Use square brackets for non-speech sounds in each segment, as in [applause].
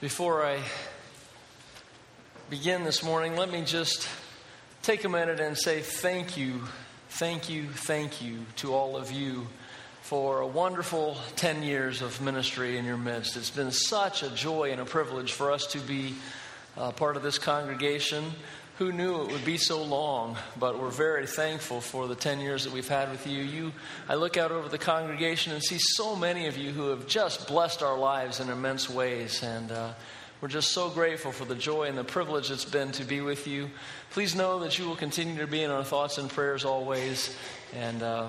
Before I begin this morning, let me just take a minute and say thank you, thank you, thank you to all of you for a wonderful 10 years of ministry in your midst. It's been such a joy and a privilege for us to be uh, part of this congregation. Who knew it would be so long? But we're very thankful for the 10 years that we've had with you. You, I look out over the congregation and see so many of you who have just blessed our lives in immense ways. And uh, we're just so grateful for the joy and the privilege it's been to be with you. Please know that you will continue to be in our thoughts and prayers always. And uh,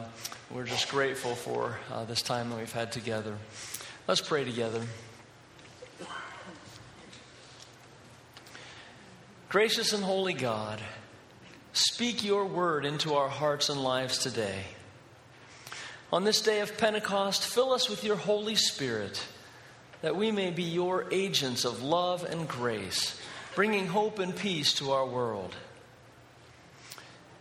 we're just grateful for uh, this time that we've had together. Let's pray together. Gracious and holy God, speak your word into our hearts and lives today. On this day of Pentecost, fill us with your Holy Spirit that we may be your agents of love and grace, bringing hope and peace to our world.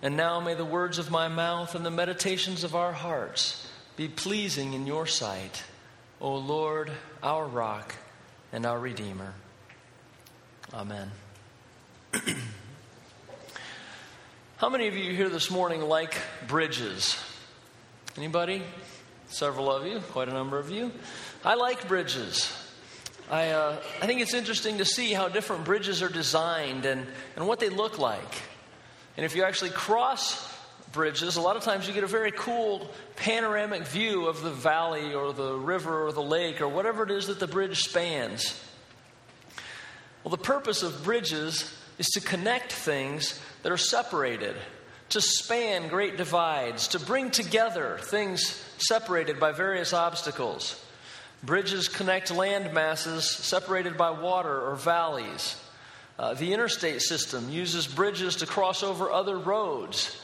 And now may the words of my mouth and the meditations of our hearts be pleasing in your sight, O Lord, our rock and our Redeemer. Amen. [clears throat] How many of you here this morning like bridges? Anybody? Several of you, quite a number of you. I like bridges. I, uh, I think it's interesting to see how different bridges are designed and, and what they look like. And if you actually cross bridges, a lot of times you get a very cool panoramic view of the valley or the river or the lake or whatever it is that the bridge spans. Well, the purpose of bridges is to connect things that are separated, to span great divides, to bring together things separated by various obstacles. Bridges connect land masses separated by water or valleys. Uh, the interstate system uses bridges to cross over other roads.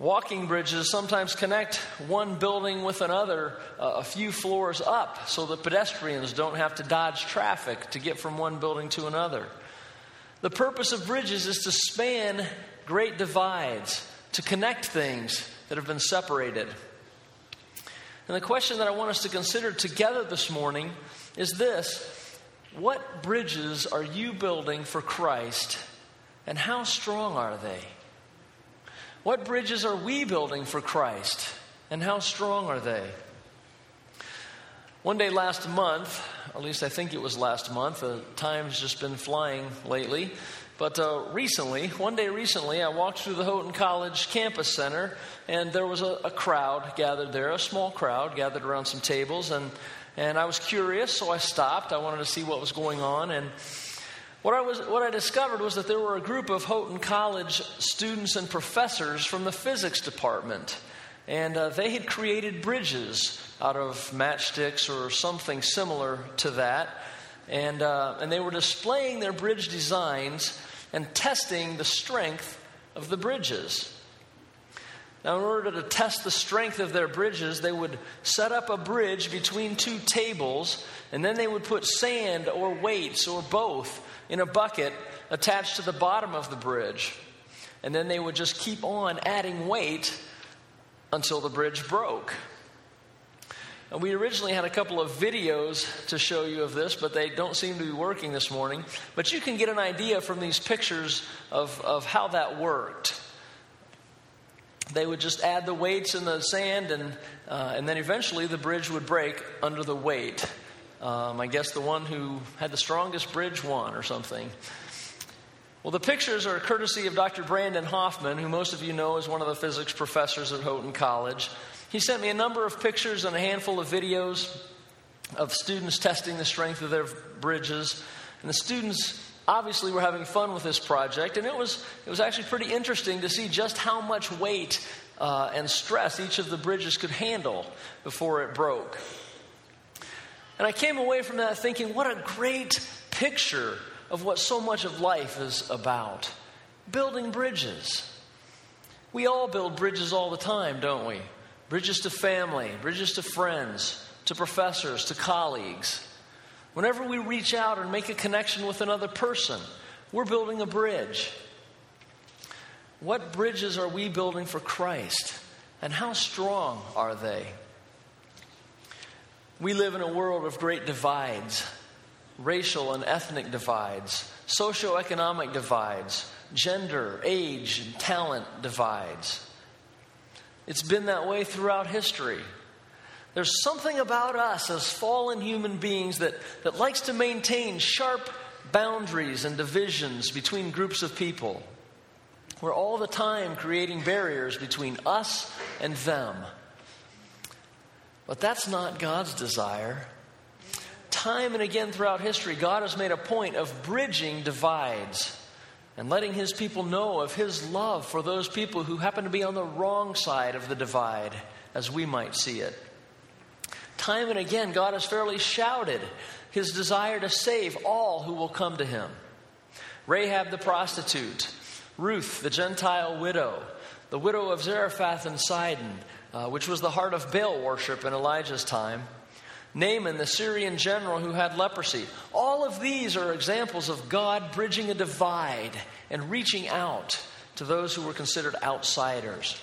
Walking bridges sometimes connect one building with another uh, a few floors up so that pedestrians don't have to dodge traffic to get from one building to another. The purpose of bridges is to span great divides, to connect things that have been separated. And the question that I want us to consider together this morning is this What bridges are you building for Christ, and how strong are they? What bridges are we building for Christ, and how strong are they? One day last month, at least I think it was last month, uh, time's just been flying lately. But uh, recently, one day recently, I walked through the Houghton College campus center, and there was a, a crowd gathered there, a small crowd gathered around some tables, and, and I was curious, so I stopped. I wanted to see what was going on, and what I, was, what I discovered was that there were a group of Houghton College students and professors from the physics department. And uh, they had created bridges out of matchsticks or something similar to that. And, uh, and they were displaying their bridge designs and testing the strength of the bridges. Now, in order to test the strength of their bridges, they would set up a bridge between two tables, and then they would put sand or weights or both in a bucket attached to the bottom of the bridge. And then they would just keep on adding weight until the bridge broke. And we originally had a couple of videos to show you of this, but they don't seem to be working this morning. But you can get an idea from these pictures of, of how that worked. They would just add the weights in the sand, and, uh, and then eventually the bridge would break under the weight. Um, I guess the one who had the strongest bridge won or something. Well, the pictures are courtesy of Dr. Brandon Hoffman, who most of you know is one of the physics professors at Houghton College. He sent me a number of pictures and a handful of videos of students testing the strength of their bridges. And the students obviously were having fun with this project, and it was, it was actually pretty interesting to see just how much weight uh, and stress each of the bridges could handle before it broke. And I came away from that thinking, what a great picture of what so much of life is about building bridges. We all build bridges all the time, don't we? Bridges to family, bridges to friends, to professors, to colleagues. Whenever we reach out and make a connection with another person, we're building a bridge. What bridges are we building for Christ? And how strong are they? We live in a world of great divides. racial and ethnic divides, socioeconomic divides, gender, age, and talent divides. It's been that way throughout history. There's something about us as fallen human beings that, that likes to maintain sharp boundaries and divisions between groups of people. We're all the time creating barriers between us and them. But that's not God's desire. Time and again throughout history, God has made a point of bridging divides and letting His people know of His love for those people who happen to be on the wrong side of the divide, as we might see it. Time and again, God has fairly shouted his desire to save all who will come to him. Rahab the prostitute, Ruth the Gentile widow, the widow of Zarephath and Sidon, uh, which was the heart of Baal worship in Elijah's time, Naaman the Syrian general who had leprosy. All of these are examples of God bridging a divide and reaching out to those who were considered outsiders.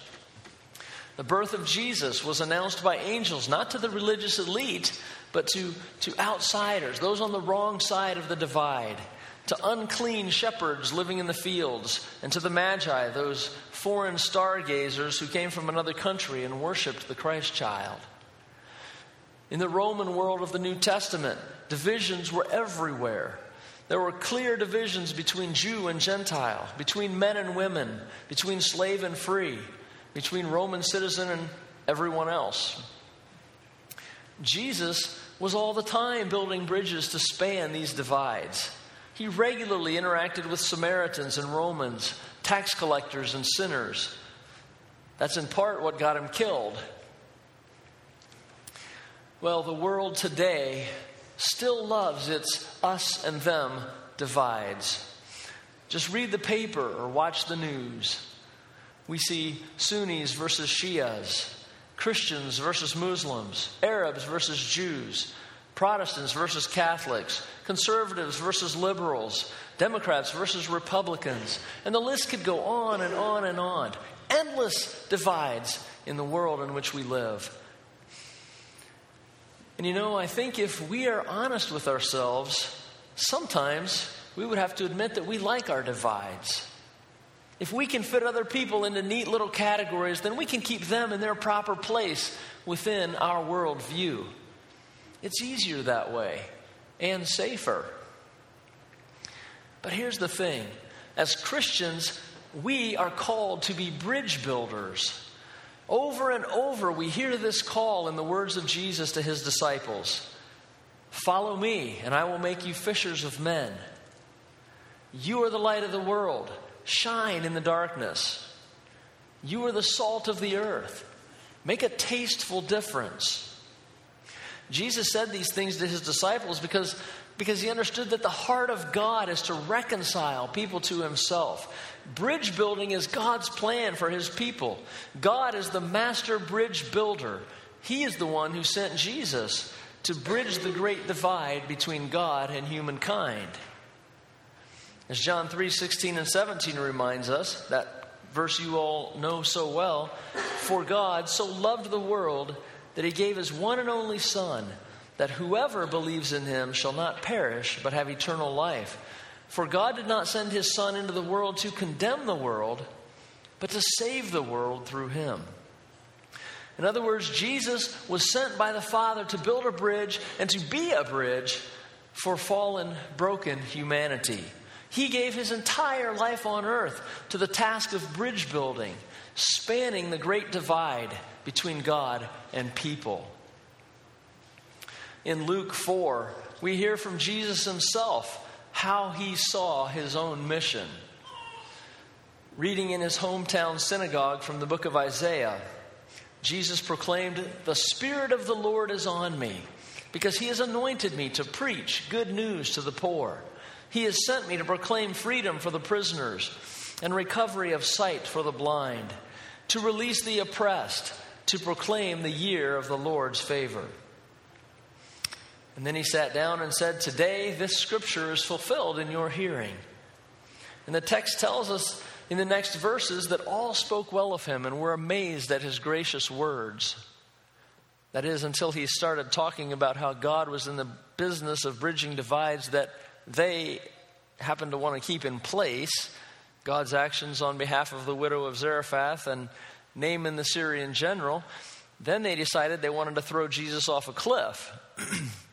The birth of Jesus was announced by angels, not to the religious elite, but to, to outsiders, those on the wrong side of the divide, to unclean shepherds living in the fields, and to the Magi, those foreign stargazers who came from another country and worshiped the Christ child. In the Roman world of the New Testament, divisions were everywhere. There were clear divisions between Jew and Gentile, between men and women, between slave and free between Roman citizen and everyone else. Jesus was all the time building bridges to span these divides. He regularly interacted with Samaritans and Romans, tax collectors and sinners. That's in part what got him killed. Well, the world today still loves its us and them divides. Just read the paper or watch the news. We see Sunnis versus Shias, Christians versus Muslims, Arabs versus Jews, Protestants versus Catholics, conservatives versus liberals, Democrats versus Republicans. And the list could go on and on and on. Endless divides in the world in which we live. And you know, I think if we are honest with ourselves, sometimes we would have to admit that we like our divides. If we can fit other people into neat little categories, then we can keep them in their proper place within our worldview. It's easier that way and safer. But here's the thing as Christians, we are called to be bridge builders. Over and over, we hear this call in the words of Jesus to his disciples Follow me, and I will make you fishers of men. You are the light of the world shine in the darkness. You are the salt of the earth. Make a tasteful difference. Jesus said these things to his disciples because, because he understood that the heart of God is to reconcile people to himself. Bridge building is God's plan for his people. God is the master bridge builder. He is the one who sent Jesus to bridge the great divide between God and humankind. As John 3 16 and 17 reminds us, that verse you all know so well For God so loved the world that he gave his one and only Son, that whoever believes in him shall not perish, but have eternal life. For God did not send his Son into the world to condemn the world, but to save the world through him. In other words, Jesus was sent by the Father to build a bridge and to be a bridge for fallen, broken humanity. He gave his entire life on earth to the task of bridge building, spanning the great divide between God and people. In Luke 4, we hear from Jesus himself how he saw his own mission. Reading in his hometown synagogue from the book of Isaiah, Jesus proclaimed, The Spirit of the Lord is on me, because he has anointed me to preach good news to the poor. He has sent me to proclaim freedom for the prisoners and recovery of sight for the blind, to release the oppressed, to proclaim the year of the Lord's favor. And then he sat down and said, Today this scripture is fulfilled in your hearing. And the text tells us in the next verses that all spoke well of him and were amazed at his gracious words. That is, until he started talking about how God was in the business of bridging divides that they happened to want to keep in place. God's actions on behalf of the widow of Zarephath and Naaman the Syrian general. Then they decided they wanted to throw Jesus off a cliff. [clears throat]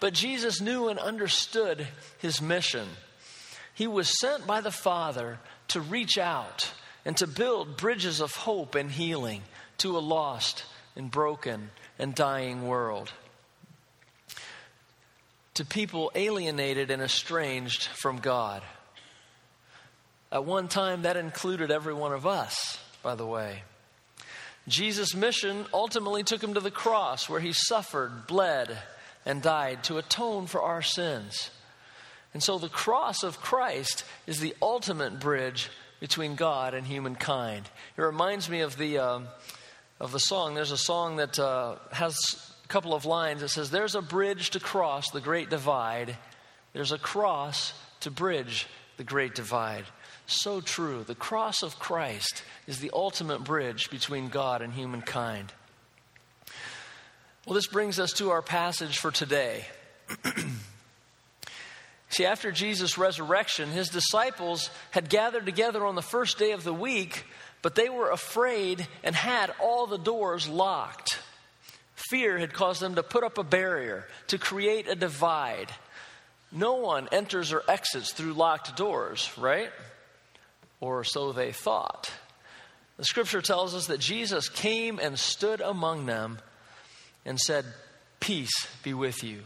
but Jesus knew and understood his mission. He was sent by the Father to reach out and to build bridges of hope and healing to a lost and broken and dying world. To people alienated and estranged from God. At one time, that included every one of us, by the way. Jesus' mission ultimately took him to the cross where he suffered, bled, and died to atone for our sins. And so the cross of Christ is the ultimate bridge between God and humankind. It reminds me of the, uh, of the song. There's a song that uh, has a couple of lines that says, There's a bridge to cross the great divide, there's a cross to bridge the great divide. So true. The cross of Christ is the ultimate bridge between God and humankind. Well, this brings us to our passage for today. [clears throat] See, after Jesus' resurrection, his disciples had gathered together on the first day of the week, but they were afraid and had all the doors locked. Fear had caused them to put up a barrier, to create a divide. No one enters or exits through locked doors, right? or so they thought. The scripture tells us that Jesus came and stood among them and said, Peace be with you.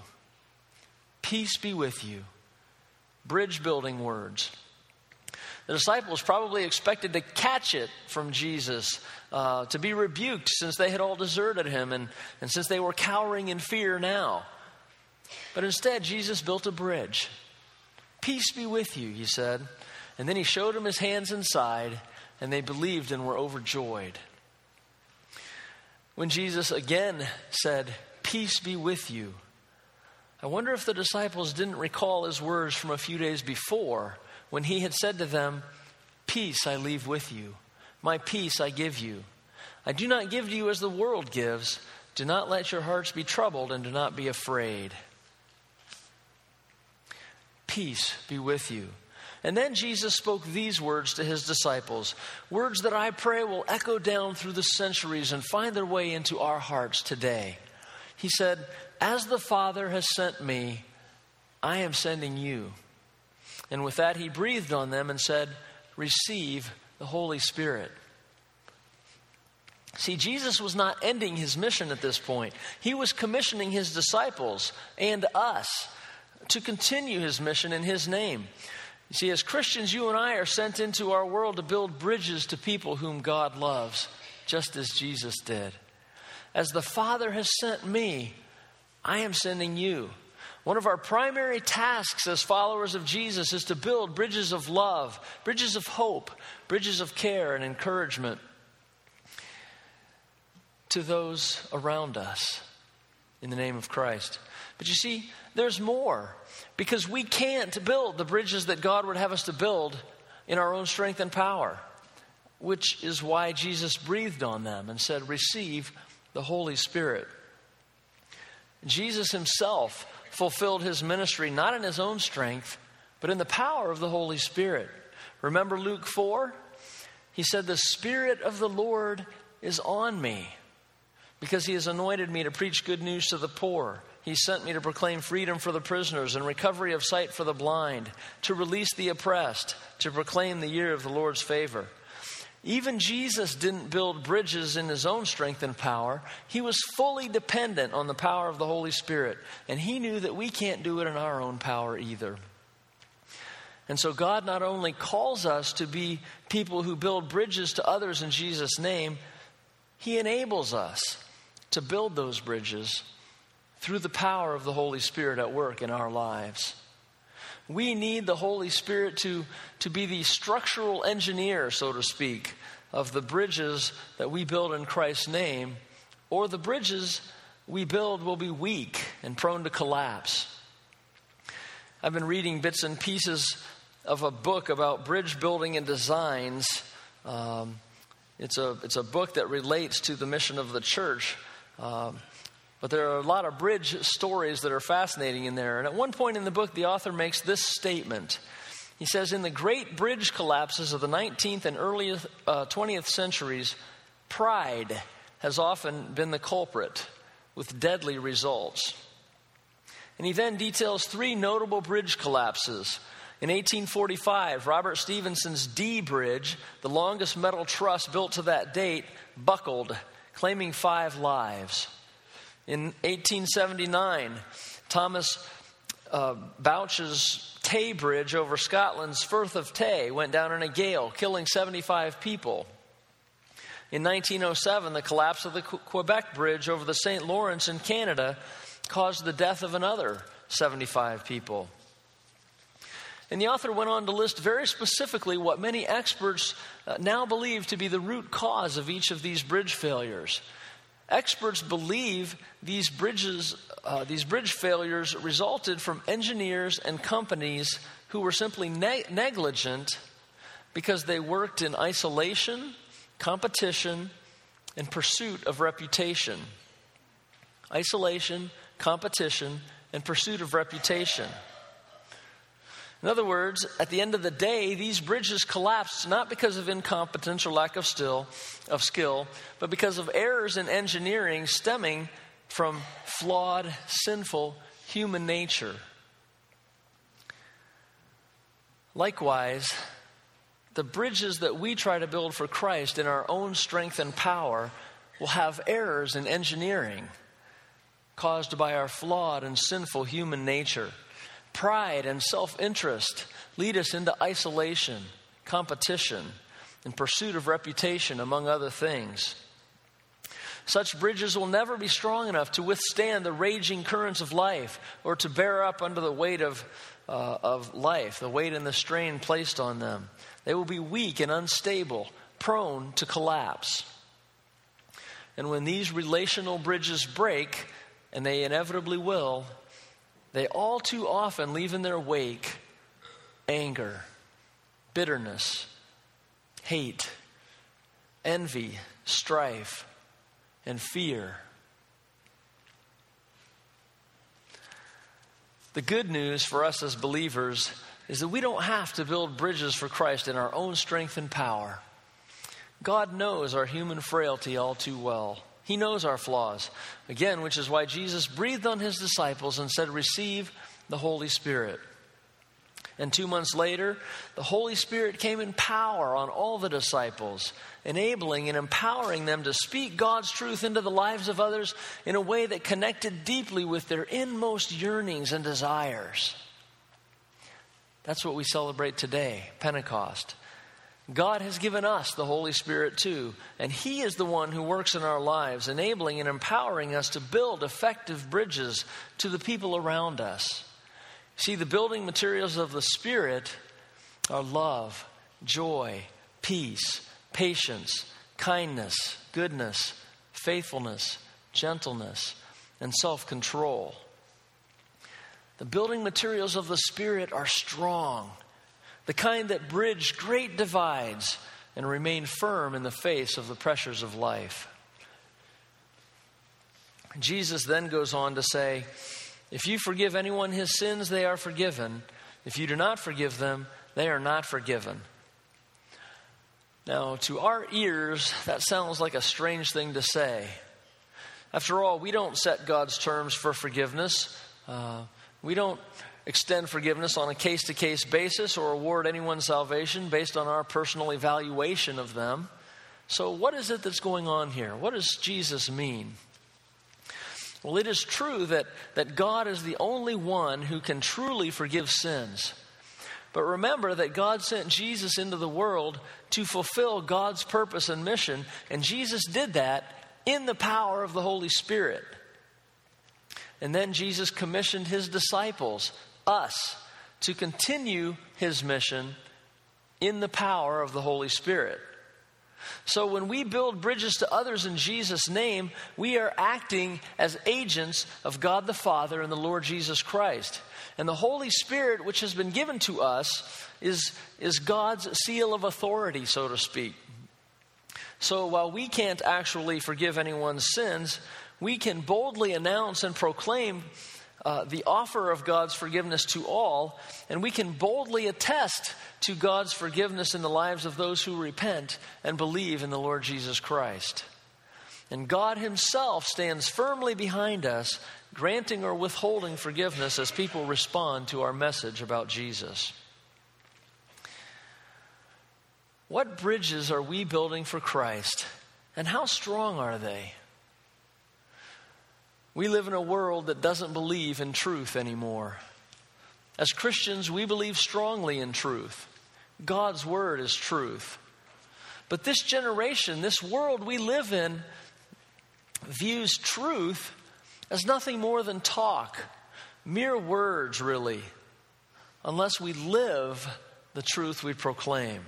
Peace be with you. Bridge building words. The disciples probably expected to catch it from Jesus, uh, to be rebuked since they had all deserted him and, and since they were cowering in fear now. But instead, Jesus built a bridge. Peace be with you, he said. And then he showed them his hands and side, and they believed and were overjoyed. When Jesus again said, Peace be with you, I wonder if the disciples didn't recall his words from a few days before when he had said to them, Peace I leave with you, my peace I give you. I do not give to you as the world gives. Do not let your hearts be troubled, and do not be afraid. Peace be with you. And then Jesus spoke these words to his disciples words that I pray will echo down through the centuries and find their way into our hearts today. He said, As the Father has sent me, I am sending you. And with that, he breathed on them and said, Receive the Holy Spirit. See, Jesus was not ending his mission at this point. He was commissioning his disciples and us to continue his mission in his name. You see, as Christians, you and I are sent into our world to build bridges to people whom God loves, just as Jesus did. As the Father has sent me, I am sending you. One of our primary tasks as followers of Jesus is to build bridges of love, bridges of hope, bridges of care and encouragement to those around us in the name of Christ. But you see, there's more because we can't build the bridges that God would have us to build in our own strength and power, which is why Jesus breathed on them and said, Receive the Holy Spirit. Jesus himself fulfilled his ministry not in his own strength, but in the power of the Holy Spirit. Remember Luke 4? He said, The Spirit of the Lord is on me because he has anointed me to preach good news to the poor. He sent me to proclaim freedom for the prisoners and recovery of sight for the blind, to release the oppressed, to proclaim the year of the Lord's favor. Even Jesus didn't build bridges in his own strength and power. He was fully dependent on the power of the Holy Spirit, and he knew that we can't do it in our own power either. And so, God not only calls us to be people who build bridges to others in Jesus' name, He enables us to build those bridges through the power of the Holy Spirit at work in our lives. We need the Holy Spirit to, to be the structural engineer, so to speak, of the bridges that we build in Christ's name, or the bridges we build will be weak and prone to collapse. I've been reading bits and pieces of a book about bridge building and designs. Um, it's, a, it's a book that relates to the mission of the church Um, but there are a lot of bridge stories that are fascinating in there. And at one point in the book, the author makes this statement. He says, In the great bridge collapses of the 19th and early uh, 20th centuries, pride has often been the culprit with deadly results. And he then details three notable bridge collapses. In 1845, Robert Stephenson's Dee Bridge, the longest metal truss built to that date, buckled, claiming five lives. In 1879, Thomas uh, Bouch's Tay Bridge over Scotland's Firth of Tay went down in a gale, killing 75 people. In 1907, the collapse of the Quebec Bridge over the St. Lawrence in Canada caused the death of another 75 people. And the author went on to list very specifically what many experts uh, now believe to be the root cause of each of these bridge failures. Experts believe these bridges, uh, these bridge failures resulted from engineers and companies who were simply ne- negligent because they worked in isolation competition, and pursuit of reputation. Isolation, competition, and pursuit of reputation. In other words, at the end of the day, these bridges collapsed not because of incompetence or lack of, still, of skill, but because of errors in engineering stemming from flawed, sinful human nature. Likewise, the bridges that we try to build for Christ in our own strength and power will have errors in engineering caused by our flawed and sinful human nature. Pride and self interest lead us into isolation, competition, and pursuit of reputation, among other things. Such bridges will never be strong enough to withstand the raging currents of life or to bear up under the weight of, uh, of life, the weight and the strain placed on them. They will be weak and unstable, prone to collapse. And when these relational bridges break, and they inevitably will, they all too often leave in their wake anger, bitterness, hate, envy, strife, and fear. The good news for us as believers is that we don't have to build bridges for Christ in our own strength and power. God knows our human frailty all too well. He knows our flaws. Again, which is why Jesus breathed on his disciples and said, Receive the Holy Spirit. And two months later, the Holy Spirit came in power on all the disciples, enabling and empowering them to speak God's truth into the lives of others in a way that connected deeply with their inmost yearnings and desires. That's what we celebrate today, Pentecost. God has given us the Holy Spirit too, and He is the one who works in our lives, enabling and empowering us to build effective bridges to the people around us. See, the building materials of the Spirit are love, joy, peace, patience, kindness, goodness, faithfulness, gentleness, and self control. The building materials of the Spirit are strong, the kind that bridge great divides and remain firm in the face of the pressures of life. Jesus then goes on to say, If you forgive anyone his sins, they are forgiven. If you do not forgive them, they are not forgiven. Now, to our ears, that sounds like a strange thing to say. After all, we don't set God's terms for forgiveness. Uh, we don't extend forgiveness on a case to case basis or award anyone salvation based on our personal evaluation of them. So, what is it that's going on here? What does Jesus mean? Well, it is true that, that God is the only one who can truly forgive sins. But remember that God sent Jesus into the world to fulfill God's purpose and mission, and Jesus did that in the power of the Holy Spirit. And then Jesus commissioned his disciples, us, to continue his mission in the power of the Holy Spirit. So when we build bridges to others in Jesus' name, we are acting as agents of God the Father and the Lord Jesus Christ. And the Holy Spirit, which has been given to us, is, is God's seal of authority, so to speak. So while we can't actually forgive anyone's sins, we can boldly announce and proclaim uh, the offer of God's forgiveness to all, and we can boldly attest to God's forgiveness in the lives of those who repent and believe in the Lord Jesus Christ. And God Himself stands firmly behind us, granting or withholding forgiveness as people respond to our message about Jesus. What bridges are we building for Christ, and how strong are they? We live in a world that doesn't believe in truth anymore. As Christians, we believe strongly in truth. God's word is truth. But this generation, this world we live in, views truth as nothing more than talk, mere words, really, unless we live the truth we proclaim.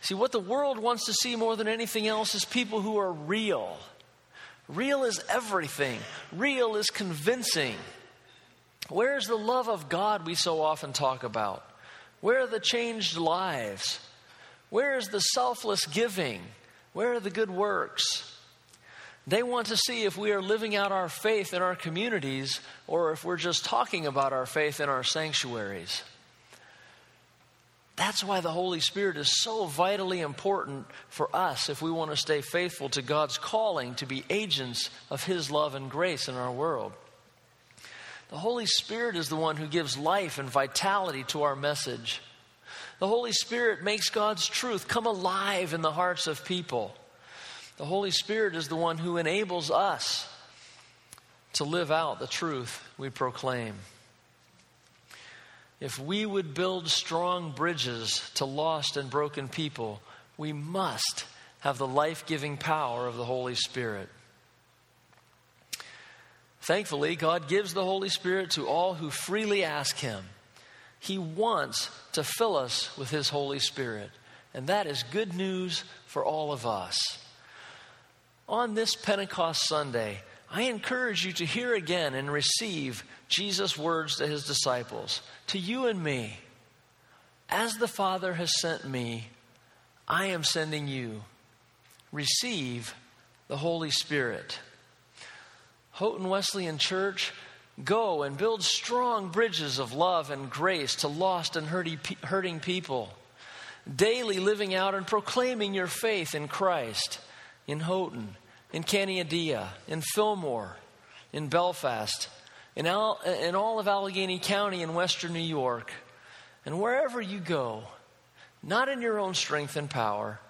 See, what the world wants to see more than anything else is people who are real. Real is everything, real is convincing. Where's the love of God we so often talk about? Where are the changed lives? Where is the selfless giving? Where are the good works? They want to see if we are living out our faith in our communities or if we're just talking about our faith in our sanctuaries. That's why the Holy Spirit is so vitally important for us if we want to stay faithful to God's calling to be agents of His love and grace in our world. The Holy Spirit is the one who gives life and vitality to our message. The Holy Spirit makes God's truth come alive in the hearts of people. The Holy Spirit is the one who enables us to live out the truth we proclaim. If we would build strong bridges to lost and broken people, we must have the life giving power of the Holy Spirit. Thankfully, God gives the Holy Spirit to all who freely ask Him. He wants to fill us with His Holy Spirit, and that is good news for all of us. On this Pentecost Sunday, I encourage you to hear again and receive Jesus' words to his disciples, to you and me. As the Father has sent me, I am sending you. Receive the Holy Spirit. Houghton Wesleyan Church, go and build strong bridges of love and grace to lost and hurting people. Daily living out and proclaiming your faith in Christ in Houghton, in Caneadea, in Fillmore, in Belfast, in all, in all of Allegany County in western New York, and wherever you go, not in your own strength and power,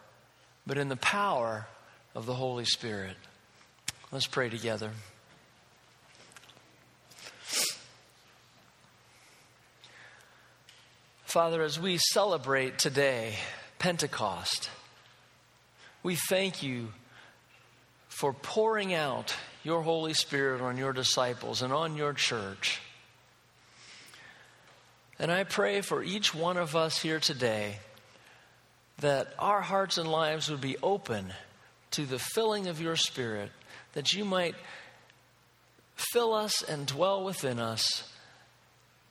but in the power of the Holy Spirit. Let's pray together. Father, as we celebrate today Pentecost, we thank you for pouring out your Holy Spirit on your disciples and on your church. And I pray for each one of us here today that our hearts and lives would be open to the filling of your Spirit, that you might fill us and dwell within us,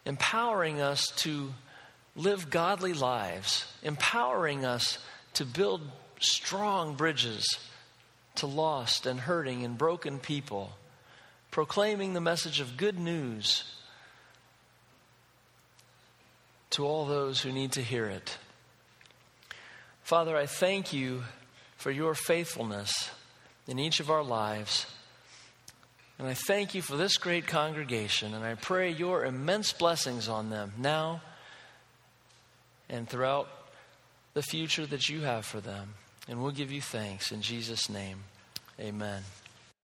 empowering us to live godly lives, empowering us to build strong bridges to lost and hurting and broken people, proclaiming the message of good news to all those who need to hear it. Father, I thank you for your faithfulness in each of our lives. And I thank you for this great congregation, and I pray your immense blessings on them now and throughout the future that you have for them. And we'll give you thanks in Jesus' name. Amen.